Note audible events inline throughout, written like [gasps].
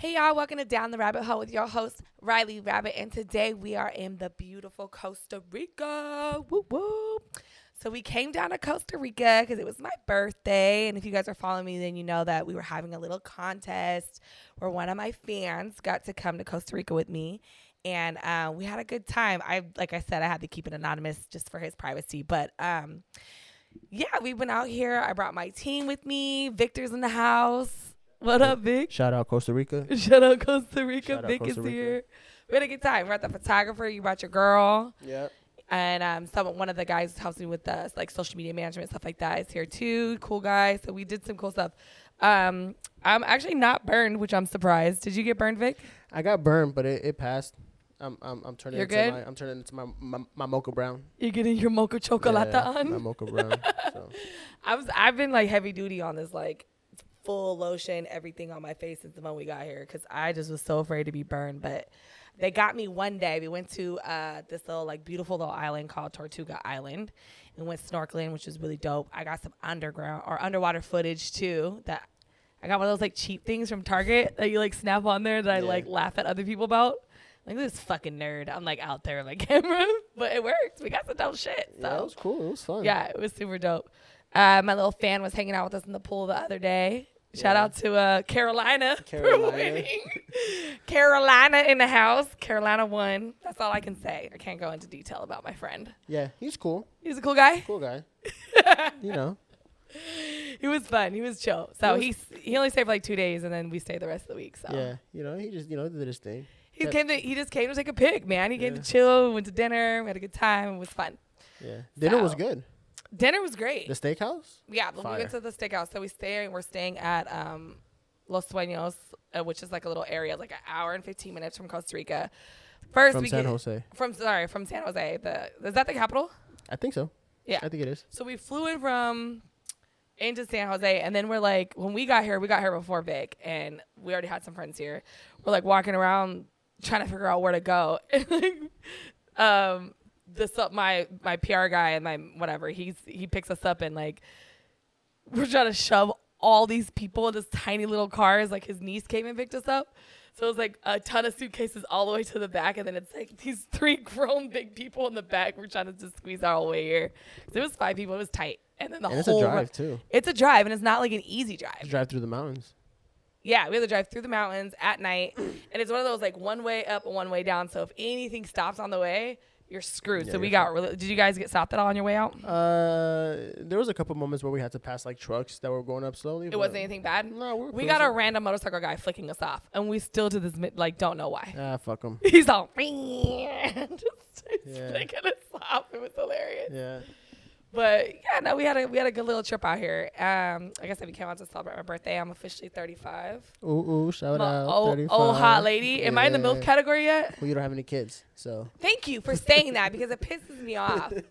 Hey y'all, welcome to Down the Rabbit Hole with your host Riley Rabbit, and today we are in the beautiful Costa Rica. Woo woo! So we came down to Costa Rica because it was my birthday, and if you guys are following me, then you know that we were having a little contest where one of my fans got to come to Costa Rica with me, and uh, we had a good time. I, like I said, I had to keep it anonymous just for his privacy, but um, yeah, we went out here. I brought my team with me. Victor's in the house. What up, Vic? Shout out Costa Rica. [laughs] Shout out Costa Rica. Shout Vic Costa is Rica. here. We had a good time. We brought the photographer. You brought your girl, Yeah. and um, some one of the guys who helps me with the like social media management stuff like that is here too. Cool guy. So we did some cool stuff. Um, I'm actually not burned, which I'm surprised. Did you get burned, Vic? I got burned, but it, it passed. I'm I'm I'm turning You're into good? my I'm turning into my my, my mocha brown. You're getting your mocha chocolate Yeah, on? My mocha brown. so [laughs] I was I've been like heavy duty on this like full lotion everything on my face since the moment we got here because I just was so afraid to be burned. But they got me one day. We went to uh, this little like beautiful little island called Tortuga Island and went snorkeling, which was really dope. I got some underground or underwater footage too. That I got one of those like cheap things from Target that you like snap on there that I like laugh at other people about. Like this fucking nerd. I'm like out there my [laughs] camera, but it worked. We got some dope shit. So yeah, it was cool. It was fun. yeah, it was super dope. Uh, my little fan was hanging out with us in the pool the other day. Shout Yeah. out to uh, Carolina, for Carolina. winning. [laughs] Carolina in the house. Carolina won. That's all I can say. I can't go into detail about my friend. Yeah, he's cool. He's a cool guy. Cool guy. [laughs] you know. He was fun. He was chill. So He he's he only stayed for like two days, and then we stayed the rest of the week. So Yeah. You know, he just you know did his thing. he Yeah. came to he just came to take a pic, man. He came to chill. Went to dinner. We had a good time. It was fun. Yeah. Dinner was good. Dinner was great. The steakhouse. Yeah, we went to the steakhouse. So we stay. We're staying at um, Los Sueños, uh, which is like a little area, like an hour and fifteen minutes from Costa Rica. First, From we San get, Jose. from sorry from San Jose. The is that the capital? I think so. Yeah. I think it is. So we flew in from into San Jose, and then we're like, when we got here, we got here before Vic, and we already had some friends here. We're like walking around trying to figure out where to go. [laughs] Um, this up my my PR guy and my whatever he's he picks us up and like we're trying to shove all these people in this tiny little cars. Like his niece came and picked us up. So it was like a ton of suitcases all the way to the back, and then it's like these three [laughs] grown big people in the back. We're trying to just squeeze our whole way here. 'Cause it was five people. It was tight, and then the And it's a drive too. It's a drive, and it's not like an easy drive. drive through the mountains. Yeah, we have to drive through the mountains at night, and it's one of those like one way up and one way down. So if anything stops on the way, you're screwed. Yeah, so we got really. Did you guys get stopped at all on your way out? Uh, there was a couple moments where we had to pass like trucks that were going up slowly. It wasn't anything bad. No, we're We got a random motorcycle guy flicking us off, and we still to this like don't know why. Ah, fuck him. [laughs] He's all [laughs] just Yeah. flicking us off. It was hilarious. Yeah. But yeah, no, we had a we had a good little trip out here. Um, like I said, we came out to celebrate my birthday. I'm officially 35. Ooh, ooh, shout I'm out. old, 35. old hot lady. Am I in the milk category yet? Well, you don't have any kids, so Thank you for saying that because it pisses me off. [laughs]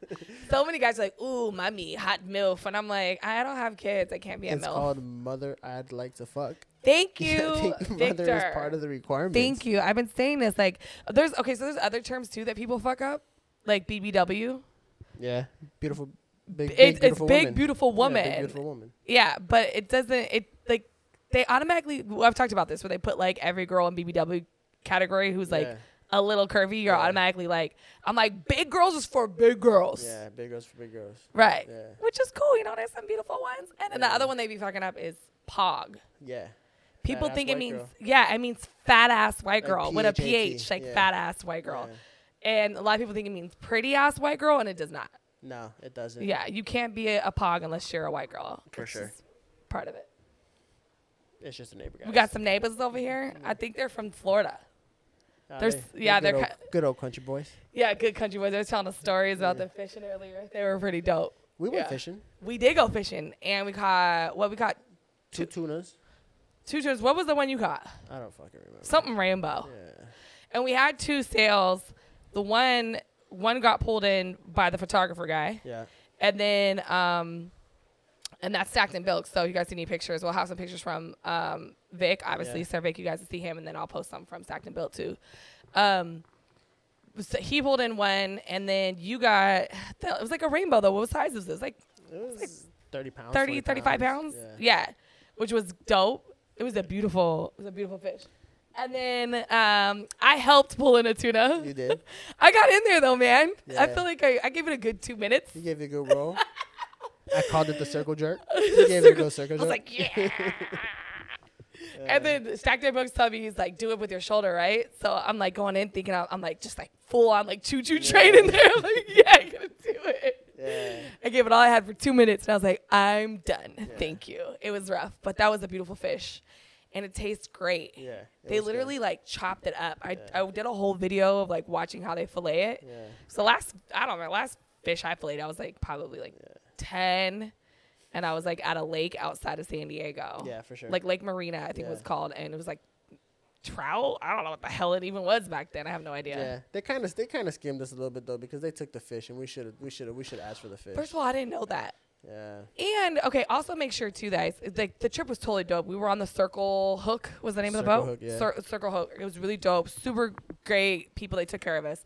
So many guys are like, "Ooh, mommy, hot milf," and I'm like, "I don't have kids. I can't be a it's milf." called mother. I'd like to fuck. Thank [laughs] you, Victor. mother is part of the requirements. Thank you. I've been saying this. Like, there's okay. So there's other terms too that people fuck up, like BBW. Yeah, beautiful, big, It- big it's beautiful big woman. beautiful Yeah, woman. big, beautiful woman. Yeah, but it doesn't. It like they automatically. well, I've talked about this where they put like every girl in BBW category who's like yeah, a little curvy. You're Yeah. automatically like, I'm like, big girls is for big girls, yeah, big girls for big girls. right? Yeah, Which is cool. You know, there's some beautiful ones. And then the other one they be fucking up is pog. yeah. People think it means girl. yeah, it means fat ass white Like girl with a ph, like yeah. fat ass white girl. Yeah. And a lot of people think it means pretty ass white girl, and it does not. No, it doesn't. Yeah, you can't be a, a pog unless you're a white girl. For It's sure. Part of it. it's just a neighbor guy. We got some neighbors over here. I think they're from Florida. there's- yeah, good they're old, good old country boys. Yeah, good country boys. They were telling us stories about Yeah. them fishing earlier. They were pretty dope. We went Yeah. fishing. We did go fishing, and we caught what we caught Two tunas. two turns. What was the one you caught? I don't fucking remember. Something rainbow. Yeah. And we had two sails. The one one got pulled in by the photographer guy, Yeah. and then um, and that's stacked and built. So if you guys see any pictures, we'll have some pictures from um Vic, obviously Yeah. Sir Vic. You guys will see him, and then I'll post some from stacked and built too. Um, so he pulled in one, and then you got it was like a rainbow though. What size was this? Like It was like 30 pounds. 30, 20 35 pounds. Yeah. Yeah. which was dope. It was a beautiful, it was a beautiful fish. And then um, I helped pull in a tuna. You did. [laughs] I got in there though, man. I Yeah. feel like I, I gave it a good two minutes. He gave you a good roll. [laughs] I called it the circle jerk. [laughs] He gave it a good circle jerk. I was like, yeah. And then Stacked and Built tell me he's like, do it with your shoulder, right? So I'm like going in thinking I'm, I'm like just like full on like choo choo train in there. I'm like, yeah, I'm gonna do it. yeah. I gave it all I had for two minutes, and I was like, I'm done. Thank you. It was rough, but that was a beautiful fish, and it tastes great. Yeah. They was good. literally like chopped it up. I, Yeah. I did a whole video of like watching how they fillet it. Yeah. So last I don't know last fish I filleted I was like probably like ten, and I was like at a lake outside of San Diego. Yeah, for sure. Like Lake Marina I think it was called, and it was like trout. I don't know what the hell it even was back then. I have no idea. Yeah, they kind of they kind of skimmed us a little bit though because they took the fish and we should we should we should ask for the fish. First of all, I didn't know that. Yeah, And okay, also make sure too, guys. Like the trip was totally dope. We were on the Circle Hook. Was the name of the Circle boat? Hook, yeah. Cir- Circle Hook. It was really dope. Super great people. They took care of us.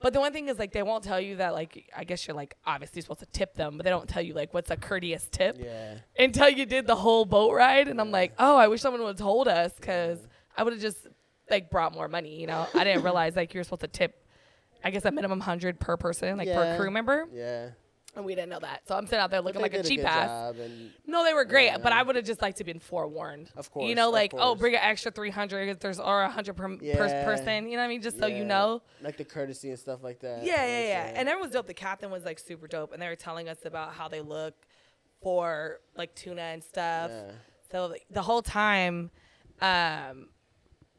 But the one thing is like they won't tell you that like I guess you're like obviously supposed to tip them, but they don't tell you like what's a courteous tip yeah, until you did the whole boat ride. And I'm like, oh, I wish someone would have told us because I would have just like brought more money. You know, I didn't realize like you're supposed to tip. I guess a minimum hundred per person, like per Yeah. crew member, yeah. And we didn't know that. So I'm sitting out there looking like a cheap ass. No, they were great, Yeah. but I would have just liked to been forewarned. Of course, you know, like oh, bring an extra three hundred if there's or a hundred per, per Yeah. person. You know what I mean? Just so you know. like the courtesy and stuff like that. Yeah, yeah, yeah. And everyone was dope. The captain was like super dope, and they were telling us about how they look for like tuna and stuff. So like, the whole time, um,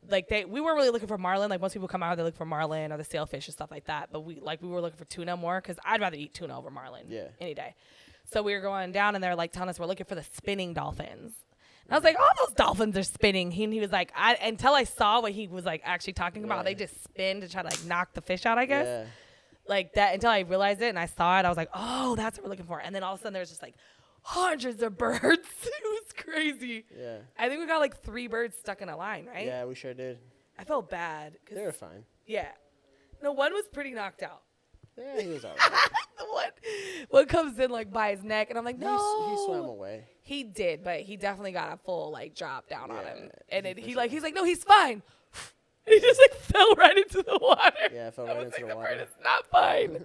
like they we weren't really looking for marlin. Like most people come out, they look for marlin or the sailfish and stuff like that. But we like we were looking for tuna more because I'd rather eat tuna over marlin. Yeah. Any day. So we were going down and they're like telling us we're looking for the spinning dolphins. And I was like, all those dolphins are spinning. He, and he was like, I until I saw what he was like actually talking about. Yeah. They just spin to try to like knock the fish out. I guess Yeah. like that until I realized it and I saw it. I was like, oh, that's what we're looking for. And then all of a sudden there's just like hundreds of birds. [laughs] it was crazy. Yeah. I think we got like three birds stuck in a line, right? Yeah, we sure did. I felt bad. They were fine. yeah. No, one was pretty knocked out. Yeah, he was alright. [laughs] the one, one comes in like by his neck, and I'm like, no. s- he swam away. He did, but he definitely got a full like drop down on him, and he it, he like he's like, no, he's fine. [laughs] he just like fell right into the water. Yeah, fell I right into like, the water. is not fine.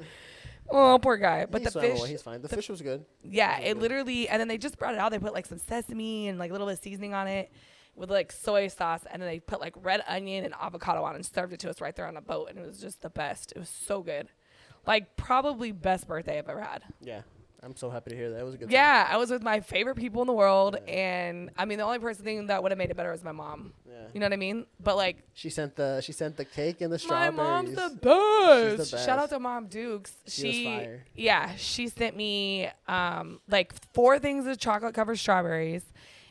Oh, poor guy. But he the fish. He's fine. The, fish was good. Yeah, are it good. literally, and then they just brought it out. They put like some sesame and like a little bit of seasoning on it with like soy sauce, and then they put like red onion and avocado on and served it to us right there on the boat, and it was just the best. It was so good, like probably best birthday I've ever had. Yeah, I'm so happy to hear that. It was a good. time. Yeah, I was with my favorite people in the world, and I mean the only person thing that would have made it better was my mom. Yeah. You know what I mean? But like She sent the she sent the cake and the strawberries. my mom's the She's best. Shout out to Mom Dukes. She was She, fire. yeah, she sent me um like four things of chocolate covered strawberries,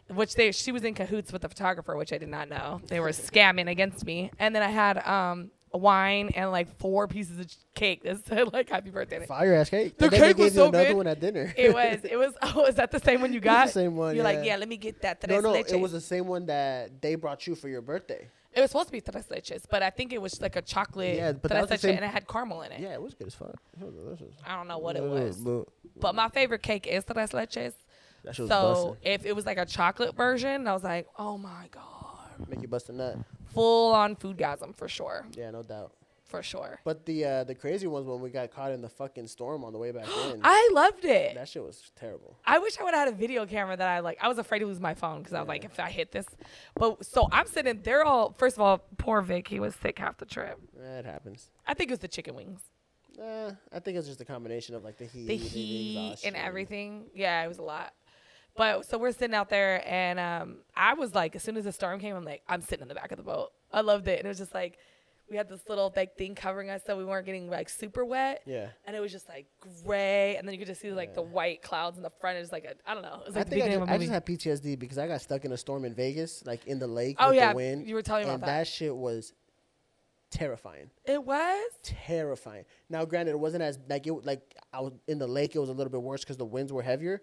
which they she was in cahoots with the photographer, which I did not know. They were [laughs] scamming against me, and then I had um wine and like four pieces of cake that said like Happy Birthday. Fire ass cake. The cake was so another good. one at dinner. It was it was [laughs] oh is that the same one you was the got? same one, You're like yeah. yeah, let me get that. no, Tres no, leches." it was the same one that they brought you for your birthday. It was supposed to be tres leches, but I think it was like a chocolate Yeah, but tres that was the leche, and it had caramel in it. Yeah, it was good as fuck. It was delicious. I don't know what it Yeah, was. but But my favorite cake is tres leches. That shit was So busting. if it was like a chocolate version, I was like, oh my god, Make you bust a nut. Full on foodgasm for sure, Yeah, no doubt. for sure. But the uh, the crazy ones when we got caught in the fucking storm on the way back in. [gasps] I loved it. that shit was terrible. I wish I would have had a video camera that I like. I was afraid to lose my phone because I was like, if I hit this, but so I'm sitting. They're all. First of all, poor Vic. He was sick half the trip. It happens. I think it was the chicken wings, Uh, I think it's just a combination of like the heat, the and heat, and everything. Yeah, it was a lot. But so we're sitting out there, and um, I was like, as soon as the storm came, I'm like, I'm sitting in the back of the boat. I loved it, and it was just like, we had this little like thing covering us so we weren't getting like super wet. Yeah. And it was just like gray, and then you could just see like the white clouds in the front. It was like a, I don't know. It was I the think I just, I just had PTSD because I got stuck in a storm in Vegas, like in the lake oh with yeah, the wind. you were telling me about that that. shit was terrifying. It was. Terrifying. Now, granted, it wasn't as like it like I was in the lake. It was a little bit worse because the winds were heavier.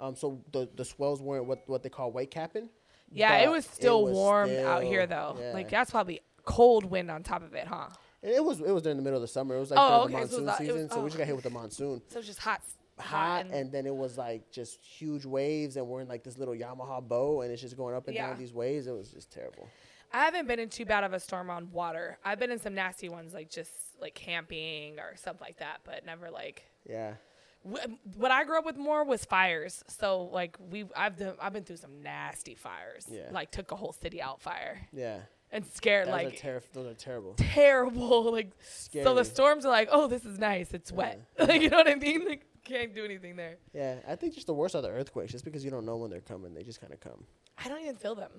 Um, so the the swells weren't what what they call white capping. Yeah, it was still was warm out here though. yeah. Like that's probably cold wind on top of it, huh? And it was it was during the middle of the summer. It was like Oh, during okay, the it monsoon was, uh, it was- season. so we oh. just got hit with the monsoon. So it's just hot, Hot, and, then it was like just huge waves, and we're in like this little Yamaha boat, and it's just going up and Yeah. down these waves. It was just terrible. I haven't been in too bad of a storm on water. I've been in some nasty ones, like just like camping or stuff like that, but never like. Yeah. Wh- What I grew up with more was fires. So like we, I've done, I've been through some nasty fires. Yeah. Like took a whole city out fire Yeah. and scared Those, like are, terri- those are terrible. [laughs] terrible. Like Scary. so the storms are like, oh, this is nice. It's wet. [laughs] like you know what I mean? Like can't do anything there. Yeah, I think just the worst are the earthquakes, just because you don't know when they're coming. They just kind of come. I don't even feel them.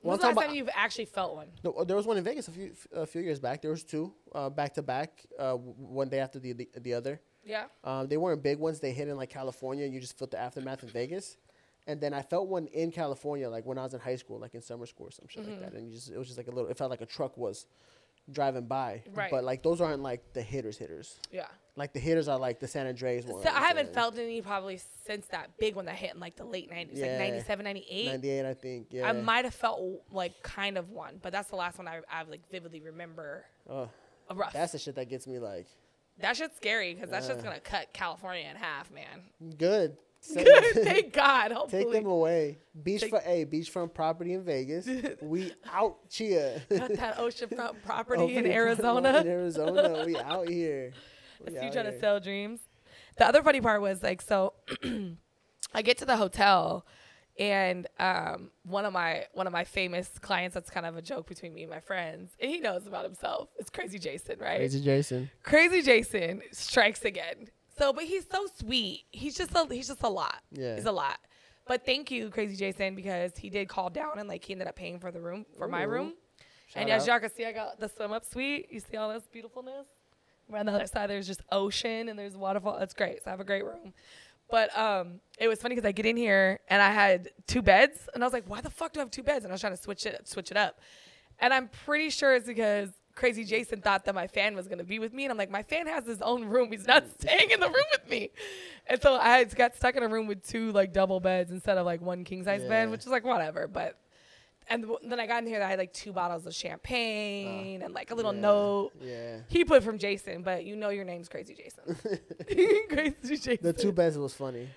When's the last time you've actually felt one? No, uh, there was one in Vegas a few a few years back. There was two uh, back to back, uh, one day after the the, the other. Yeah. Um, they weren't big ones. They hit in like California. You just felt the aftermath in Vegas. And then I felt one in California, like when I was in high school, like in summer school or some shit Mm-hmm. like that. And you just it was just like a little. It felt like a truck was driving by. Right. But like those aren't like the hitters hitters. Yeah. Like the hitters are like the San Andreas ones. So I haven't felt any probably since that big one that hit in like the late 90s, Yeah. like 97, 98. 98, I think. Yeah. I might have felt like kind of one, but that's the last one I, I like vividly remember. Oh, rough. that's the shit that gets me like that shit's scary because that shit's Yeah. gonna cut California in half, man. good. [laughs] Good, thank God. [laughs] Hopefully, Take them away. Beachfront, Take- hey, beachfront property in Vegas. [laughs] we out here. cut that oceanfront property Oh, in Arizona. In Arizona, we out here. We That's you out trying to sell dreams. The other funny part was like, so [clears throat] I get to the hotel, and um, one of my one of my famous clients. That's kind of a joke between me and my friends, and he knows about himself. It's Crazy Jason, right? Crazy Jason. Crazy Jason strikes again. So, but he's so sweet. He's just a he's just a lot. Yeah. he's a lot. But thank you, Crazy Jason, because he did call down and like he ended up paying for the room for my room. Shout and as out. y'all can see, I got the swim up suite. You see all this beautifulness? On the other side, there's just ocean and there's waterfall. It's great. So I have a great room. But um, it was funny because I get in here and I had two beds, and I was like, "Why the fuck do I have two beds?" And I was trying to switch it, switch it up, and I'm pretty sure it's because Crazy Jason thought that my fan was gonna be with me, and I'm like, "My fan has his own room. He's not [laughs] staying in the room with me." And so I got stuck in a room with two like double beds instead of like one king size Yeah. bed, which is like whatever. But and then I got in here, that I had like two bottles of champagne uh, and like a little Yeah, note. Yeah. He put from Jason, but you know your name's Crazy Jason. [laughs] [laughs] Crazy Jason. The two beds was funny.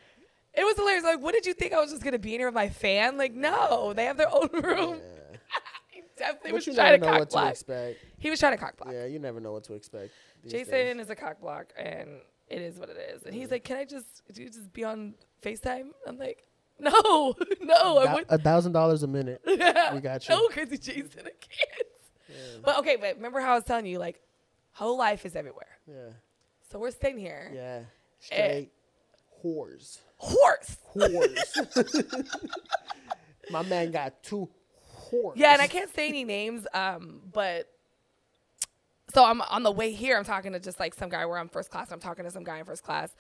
It was hilarious. Like, what did you think I was just gonna be in here with my fan? Like, no, they have their own room. Yeah. [laughs] he definitely But was you trying never to know cock what to expect. He was trying to cock block. Yeah, you never know what to expect. Jason days. is a cock block, and it is what it is. And he's like, "Can I just, do you just be on Facetime?" I'm like, [laughs] "No, no, I a thousand dollars a minute. [laughs] Yeah. We got you. No, crazy Jason, I can't. Yeah. But okay, but remember how I was telling you, like, whole life is everywhere. Yeah. So we're sitting here, Yeah. Eh. Straight whores. horse. Whores. [laughs] My man got two whores. Yeah, and I can't say any names, um, but so I'm on the way here. I'm talking to just like some guy where I'm first class. I'm talking to some guy in first class,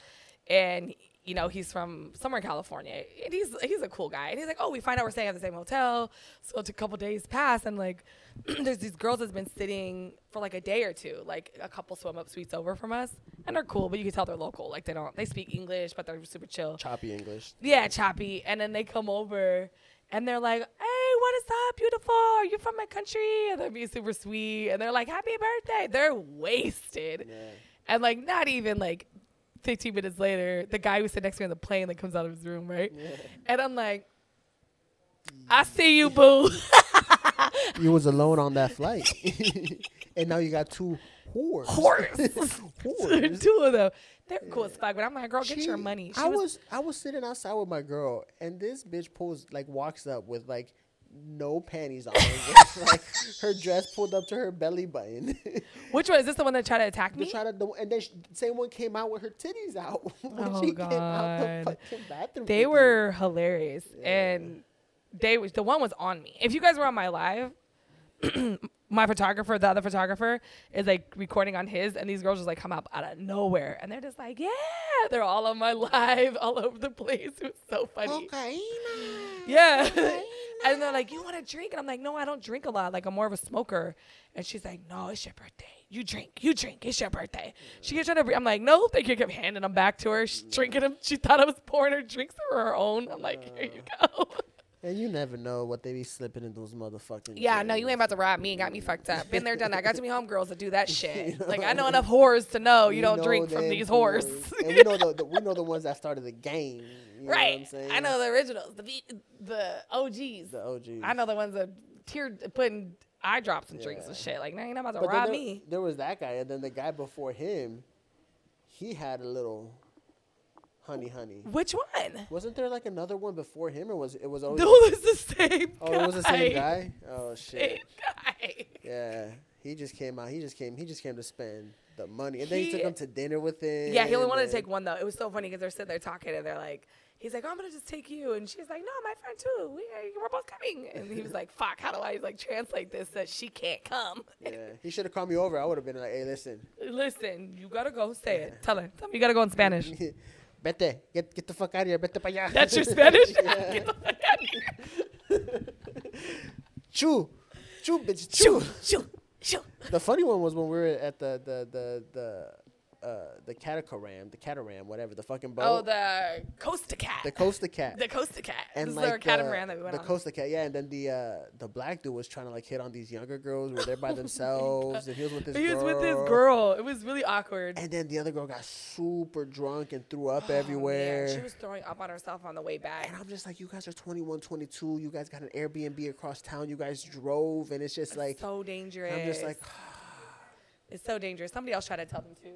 and you know he's from somewhere in California, and he's he's a cool guy. And he's like, oh, we find out we're staying at the same hotel. So it's a couple days pass, and like [clears throat] there's these girls that's been sitting for like a day or two, like a couple swim up suites over from us, and they're cool, but you can tell they're local. Like they don't they speak English, but they're super chill. Choppy English. Yeah, choppy. And then they come over and they're like, hey, what is up, beautiful? Are you from my country? And they're being super sweet. And they're like, happy birthday. They're wasted. Yeah. And like, not even like 15 minutes later, the guy who sat next to me on the plane like comes out of his room, right? And I'm like, I see you, boo. [laughs] You was alone on that flight. [laughs] and now you got two whores. Horse. whores. [laughs] Two of them. They're cool as fuck. But I'm like, girl, get your money. She I was, was, I was sitting outside with my girl, and this bitch pulls like walks up with like no panties on, just, [laughs] [laughs] like her dress pulled up to her belly button. [laughs] which one? Is this the one that tried to attack me? to, do- and then she, same one came out with her titties out when Oh, she came out the God. fucking bathroom. They were hilarious, and they was the one was on me. If you guys were on my live, [clears throat] my photographer, the other photographer, is like recording on his, and these girls just like come up out of nowhere, and they're just like, yeah, they're all on my [laughs] live, all over the place. It was so funny. Okay. Yeah. [laughs] and they're like, you want to drink? And I'm like, no, I don't drink a lot. Like, I'm more of a smoker. And she's like, no, it's your birthday. You drink. You drink. It's your birthday. She kept trying to, I'm like, no, thank you. Kept handing them back to her. She's drinking them. She thought I was pouring her drinks that were her own. I'm like, here you go. [laughs] And you never know what they be slipping in those motherfucking. Yeah, no, you ain't about to rob me and got me fucked up. Been there, done that. Got too many homegirls that do that [laughs] shit. Like, I know enough whores to know you We don't know drink from these whores. and we know the, the we know the ones that started the game. You know what I'm right. saying? I know the originals, the V- the OGs. the OGs. I know the ones that tear putting eye drops and drinks and shit. Like, now you're not about to But rob there, me. there was that guy, and then the guy before him, he had a little honey, honey. Which one? Wasn't there like another one before him, or was it was always? No, it's the same. oh, it was the same guy. guy. Oh shit. Same guy. Yeah, he just came out. He just came. He just came to spend the money, and then he He- took him to dinner with him. Yeah, he only wanted to take one though. It was so funny because they're sitting there talking and they're like, he's like, oh, I'm gonna just take you, and she's like, no, my friend too. We, we're both coming. And he was like, fuck, how do I like translate this that she can't come? Yeah, he should have called me over. I would have been like, "Hey, listen, Listen, you gotta go. Say it. Tell her. Tell me you gotta go in Spanish. [laughs] vete, get get the fuck out of here, vete pa allá." That's your [laughs] Spanish. Yeah. Get the fuck out of here. Chew, chew, bitch, chew. Shoo, shoo, shoo. The funny one was when we were at the the the the uh the catamaran, the catamaran, whatever, the fucking boat, Oh, the Costa Cat. the Costa Cat. [laughs] The Costa Cat. and this like is our the- catamaran that we went the on. The Costa Cat, yeah, and then the uh, the black dude was trying to like hit on these younger girls where they're by [laughs] themselves, and he was with this he girl. was with this girl. It was really awkward. And then the other girl got super drunk and threw up Oh, man, everywhere. She was throwing up on herself on the way back. and I'm just like, you guys are 21, 22. You guys got an Airbnb across town. You guys drove, and it's just like, so dangerous. I'm just like, [sighs] it's so dangerous. Somebody else tried to tell them too.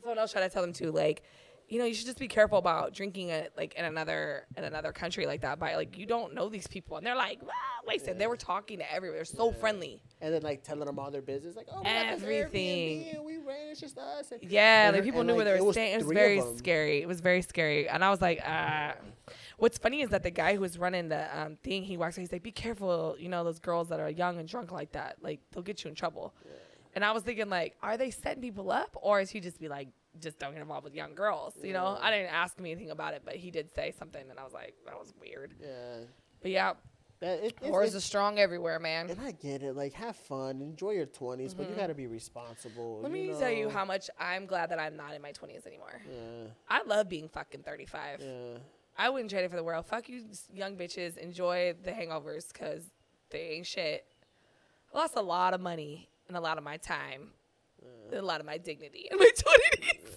Someone else tried to tell them too. Like, you know, you should just be careful about drinking it like in another in another country like that. By like, you don't know these people, and they're like, wow, wasted. They were talking to everyone. They're so friendly. and then like telling them all their business, like, oh, we got Everything. Airbnb and we ran. It's just us. And, Yeah, and like people and, knew where they were staying. It was very scary. It was very scary, and I was like, ah. What's funny is that the guy who was running the um, thing, he walks. He's like, "Be careful, you know, those girls that are young and drunk like that. Like, they'll get you in trouble." And I was thinking, like, are they setting people up, or is he just be like, just don't get involved with young girls? You know, Yeah. I didn't ask him anything about it, but he did say something, and I was like, that was weird. Yeah. But yeah, That, it, it's- whores it's- are strong everywhere, man. and I get it. Like, have fun, enjoy your 20s, but you got to be responsible. Mm-hmm. Let me you tell you how much I'm glad that I'm not in my 20s anymore. Yeah. I love being fucking 35. Yeah. I wouldn't trade it for the world. Fuck you, young bitches. Enjoy the hangovers because they ain't shit. I lost a lot of money and a lot of my time, and a lot of my dignity in [laughs] my twenties.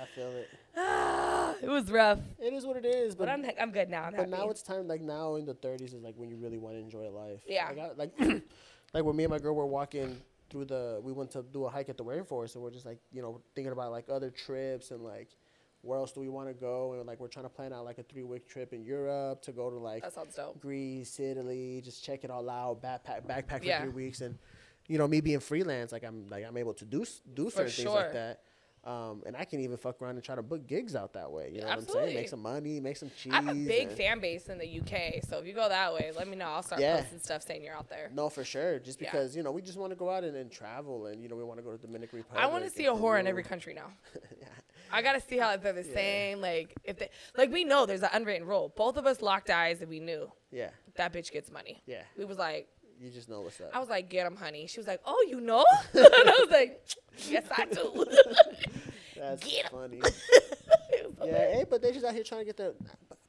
I feel it. Ah, it was rough, It is what it is, but but I'm I'm good now. I'm but happy. now it's time. Like now in the 30s is like when you really want to enjoy life. Yeah. Like, I, like, [clears throat] like when me and my girl were walking through the, we went to do a hike at the rainforest, and we're just like, you know, thinking about like other trips and like. Where else do we want to go? And like we're trying to plan out like a three week trip in Europe to go to like that sounds dope. Greece, Italy, just check it all out, backpack backpack for Yeah. three weeks, and you know me being freelance, like I'm like I'm able to do do certain things like that, um, and I can even fuck around and try to book gigs out that way. You know what I'm saying? Make some money, make some cheese. I have a big fan base in the UK, so if you go that way, let me know. I'll start Yeah. posting stuff saying you're out there. No, for sure. Just Yeah. because you know we just want to go out and, and travel, and you know we want to go to Dominican Republic. I want to see a whore in every country now. [laughs] I gotta see how if they're the same. Like if they like we know there's an unwritten rule. Both of us locked eyes and we knew Yeah, that bitch gets money. yeah. We was like, You just know what's up. I was like, get him, honey. She was like, oh, you know? [laughs] and I was like, yes, I do. [laughs] That's get funny. [laughs] Yeah, hey, eh, but they just out here trying to get their.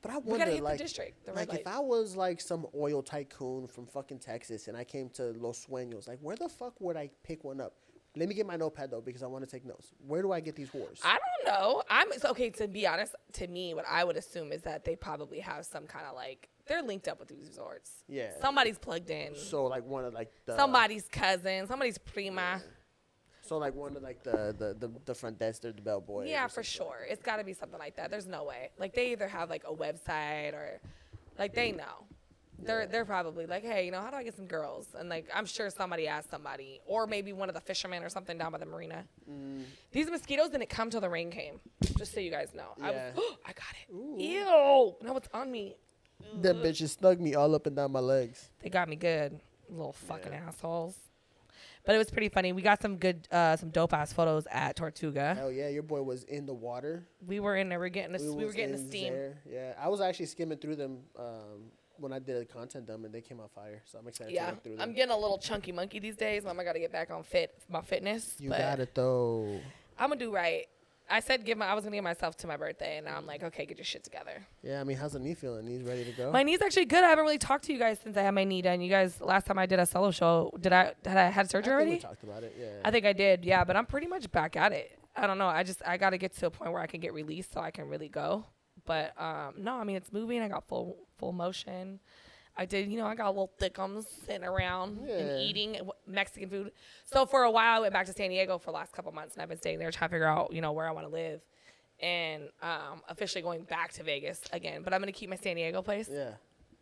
But, I wonder, like, the district. The like if. I was like some oil tycoon from fucking Texas and I came to Los Sueños, like where the fuck would I pick one up? Let me get my notepad though because I want to take notes. Where do I get these whores? I don't know. I'm okay. To be honest, to me, what I would assume is that they probably have some kind of like they're linked up with these resorts. Yeah. Somebody's plugged in. so like one of like the somebody's cousin. Somebody's prima. So like one of like the the the, the front desk, they're the bellboy. Yeah, for sure. It's got to be something like that. There's no way. Like they either have like a website or like they know. They're Yeah. they're probably like, hey, you know, how do I get some girls? And like I'm sure somebody asked somebody, or maybe one of the fishermen or something down by the marina. Mm. These mosquitoes didn't come till the rain came. Just so you guys know. I was, Yeah. [gasps] I got it. Ooh. Ew. Now it's on me. That bitch just snug me all up and down my legs. They got me good, little fucking Yeah. assholes. But it was pretty funny. We got some good, uh, some dope ass photos at Tortuga. Hell yeah, your boy was in the water. We were in there. We're getting, a, we, were getting the steam. there. Yeah, I was actually skimming through them um, when I did a content dump, and they came out fire. So I'm excited to Yeah, through them. I'm getting a little chunky monkey these days. Mom, I got to get back on fit, my fitness. you got it though. I'm gonna do right. I said give my, I was gonna give myself to my birthday, and now I'm like, okay, get your shit together. Yeah, I mean, how's the knee feeling? Knees ready to go? My knee's actually good. I haven't really talked to you guys since I had my knee done. You guys, last time I did a solo show, did I had I had I surgery think already? we talked about it. Yeah. I think I did, yeah. But I'm pretty much back at it. I don't know. I just I got to get to a point where I can get released so I can really go. But um, no, I mean it's moving. I got full full motion. I did, you know, I got a little thickums sitting around Yeah. and eating Mexican food. So for a while, I went back to San Diego for the last couple months, and I've been staying there trying to figure out, you know, where I want to live, and um, officially going back to Vegas again. But I'm gonna keep my San Diego place. Yeah.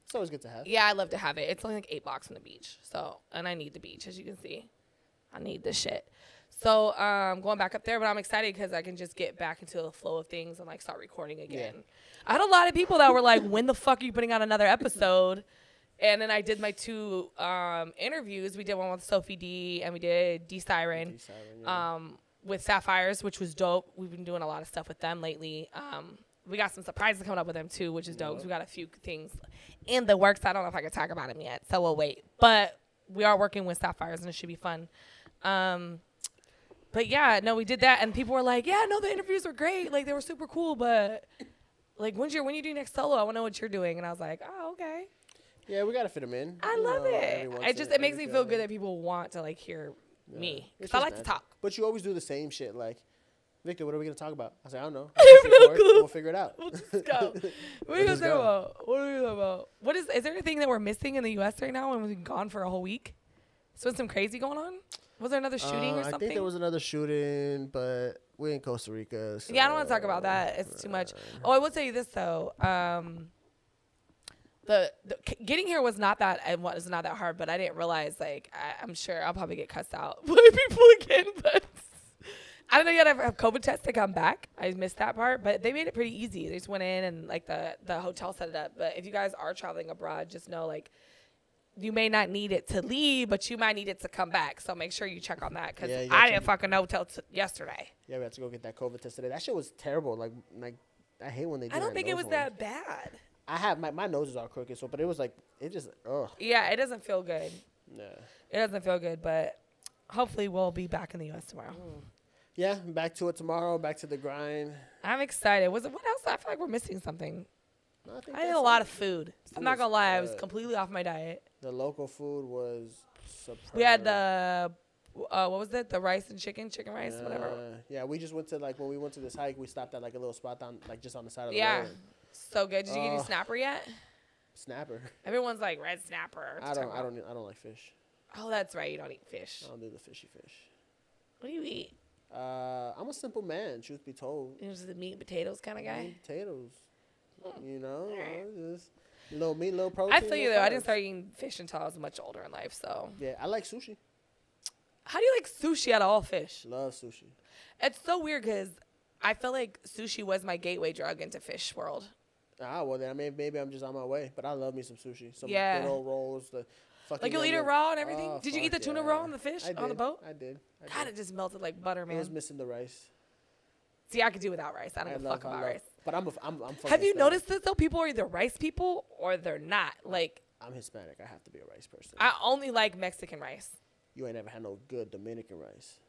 It's always good to have. Yeah, I love to have it. It's only like eight blocks from the beach. So, and I need the beach, as you can see. I need this shit. So, um, going back up there, but I'm excited because I can just get back into the flow of things and like start recording again. I had a lot of people that were like, "When the fuck are you putting out another episode?" And then I did my two um, interviews. We did one with Sophie Dee, and we did Dee Siren Siren, yeah. um, with Sapphires, which was dope. We've been doing a lot of stuff with them lately. Um, we got some surprises coming up with them too, which is dope. 'cause we got a few things in the works. I don't know if I can talk about them yet, so we'll wait. But we are working with Sapphires, and it should be fun. Um, but yeah, no, we did that, and people were like, "Yeah, no, the interviews were great. Like they were super cool, but." Like when's your when you do next solo? I want to know what you're doing, and I was like, oh okay. yeah, we gotta fit them in. I love know, it. just it makes me feel good that people want to like hear Yeah. me because I like to talk. But you always do the same shit. Like, Victor, what are we gonna talk about? I say, I don't know. I have no clue. We'll figure it out. We'll just [laughs] go. What are you We'll gonna talk about? What are you talking about? What is is there anything that we're missing in the U.S. right now when we've been gone for a whole week? So some crazy going on? Was there another shooting Uh, or something? I think there was another shooting, but we're in Costa Rica. So, yeah, I don't want to talk about that. It's too much. Oh, I will tell you this though. Um, the, the getting here was not that and was not that hard, but I didn't realize like I, I'm sure I'll probably get cussed out [laughs] by people again. [laughs] But I don't know yet. I have COVID test to come back. I missed that part, but they made it pretty easy. They just went in and like the the hotel set it up. But if you guys are traveling abroad, just know like you may not need it to leave, but you might need it to come back. So make sure you check on that because Yeah, I didn't fucking know till t- yesterday. Yeah, we had to go get that COVID test today. That shit was terrible. Like, like I hate when they. Do that. I don't think it was that bad. I have my my nose is all crooked, so but it was like it just ugh. Yeah, it doesn't feel good. Yeah. It doesn't feel good, but hopefully we'll be back in the U.S. tomorrow. Mm. Yeah, back to it tomorrow. Back to the grind. I'm excited. Was it what else? I feel like we're missing something. No, I, I ate a lot of food. I'm not gonna lie, I was completely off my diet. The local food was. Superb. We had the uh, what was it? The rice and chicken, chicken rice, whatever. Uh, yeah, we just went to like when we went to this hike, we stopped at like a little spot down like just on the side of the road. Yeah, so good. Did you get your Oh. snapper yet? Snapper. [laughs] Everyone's like red snapper. I don't. I don't. I don't like fish. Oh, that's right. You don't eat fish. I don't do the fishy fish. What do you eat? Uh, I'm a simple man. Truth be told. You're just a meat and potatoes kind of guy. Meat, potatoes. You know, [laughs] Alright. uh, just little meat, little protein. I feel you though. I didn't start eating fish until I was much older in life. So, Yeah, I like sushi. how do you like sushi out of all fish? Love sushi. It's so weird because I feel like sushi was my gateway drug into fish world. Ah, well then I mean maybe I'm just on my way, but I love me some sushi. Some Yeah. good old rolls. The fucking Like you'll eat it raw and everything. Oh, did you eat the tuna yeah. raw on the fish on the boat? I did. I God, did. it just melted like butter, man. I was missing the rice. See, I could do without rice. I don't I give a fuck about love- rice. But I'm a, I'm, I'm Have you Hispanic. noticed this though? People are either rice people or they're not. Like I'm Hispanic. I have to be a rice person. I only like Mexican rice. you ain't ever had no good Dominican rice.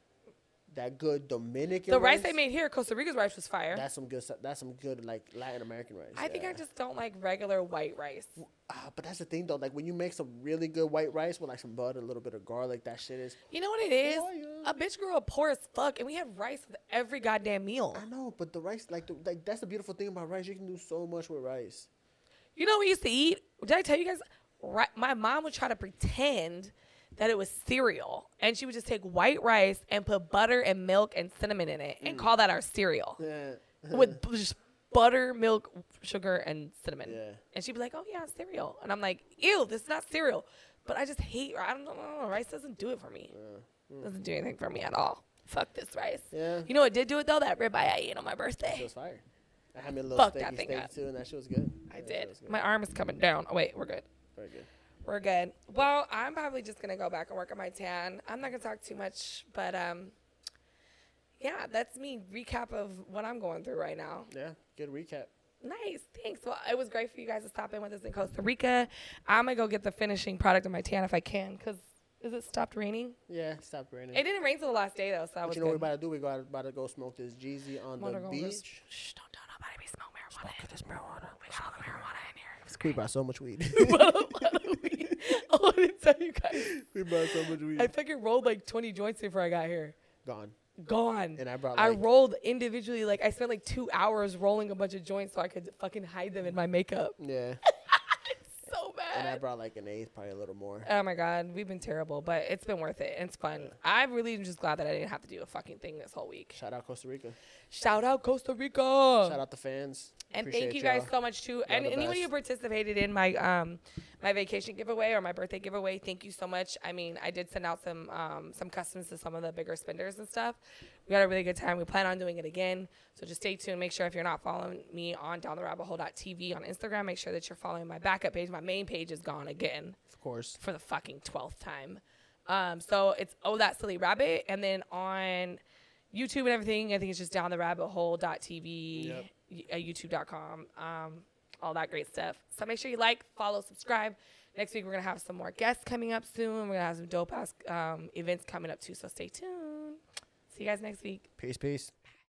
That good Dominican The rice. rice they made here, Costa Rica's rice was fire. That's some good. That's some good like Latin American rice. I think I just don't like regular white rice. Ah, but that's the thing though. Like when you make some really good white rice with like some butter, a little bit of garlic, that shit is. You know what it is? Oh, yeah. A bitch grew up poor as fuck, and we have rice with every goddamn meal. I know, but the rice, like, the, like that's the beautiful thing about rice. You can do so much with rice. You know what we used to eat? Did I tell you guys? Ri- my mom would try to pretend that it was cereal, and she would just take white rice and put butter and milk and cinnamon in it, Mm. and call that our cereal Yeah. [laughs] with just butter, milk, sugar, and cinnamon. Yeah. And she'd be like, "Oh yeah, cereal," and I'm like, "Ew, this is not cereal." But I just hate. I don't know. Rice doesn't do it for me. Doesn't do anything for me at all. Fuck this rice. Yeah. You know what did do it though? That ribeye I ate on my birthday. It was fire. I had me a little Fuck steaky steak too, and that shit was good. I Yeah, did. was good. My arm is coming down. Oh wait, we're good. Very good. We're good. Well, I'm probably just gonna go back and work on my tan. I'm not gonna talk too much, but um, yeah, that's me. Recap of what I'm going through right now. Yeah. Good recap. Nice, thanks. Well, it was great for you guys to stop in with us in Costa Rica. I'm gonna go get the finishing product of my tan if I can, cause is it stopped raining? Yeah. stopped raining. It didn't rain till the last day though, so But was you know what we good. about to do? We got about to go smoke this Jeezy on the go beach. Shh, don't tell nobody we smoke marijuana. this marijuana. We got all the marijuana in here. It was We great. brought so much weed. [laughs] [laughs] I didn't tell you guys. we brought so much weed. I fucking rolled like 20 joints before I got here. Gone. Gone. And I brought I rolled individually. Like I spent like two hours rolling a bunch of joints so I could fucking hide them in my makeup. yeah. [laughs] So And I brought like an eighth, probably a little more. Oh my god, we've been terrible, but it's been worth it. It's fun. I'm really just glad that I didn't have to do a fucking thing this whole week. Shout out Costa Rica. Shout out Costa Rica. Shout out the fans. And Appreciate thank you guys y'all. so much too. And anyone who participated in my um my vacation giveaway or my birthday giveaway, thank you so much. I mean, I did send out some um some customs to some of the bigger spenders and stuff. We had a really good time. We plan on doing it again. So just stay tuned. Make sure if you're not following me on down the rabbit hole.tv on Instagram, make sure that you're following my backup page. My main page is gone again Of course. for the fucking twelfth time. Um, so it's oh that silly rabbit, and then on YouTube and everything, I think it's just down the rabbit hole.tv, Yep. y- uh, YouTube.com, um, all that great stuff. So make sure you like, follow, subscribe. Next week we're gonna have some more guests coming up soon. We're gonna have some dope ass um, events coming up too. So stay tuned. See you guys next week. Peace, peace.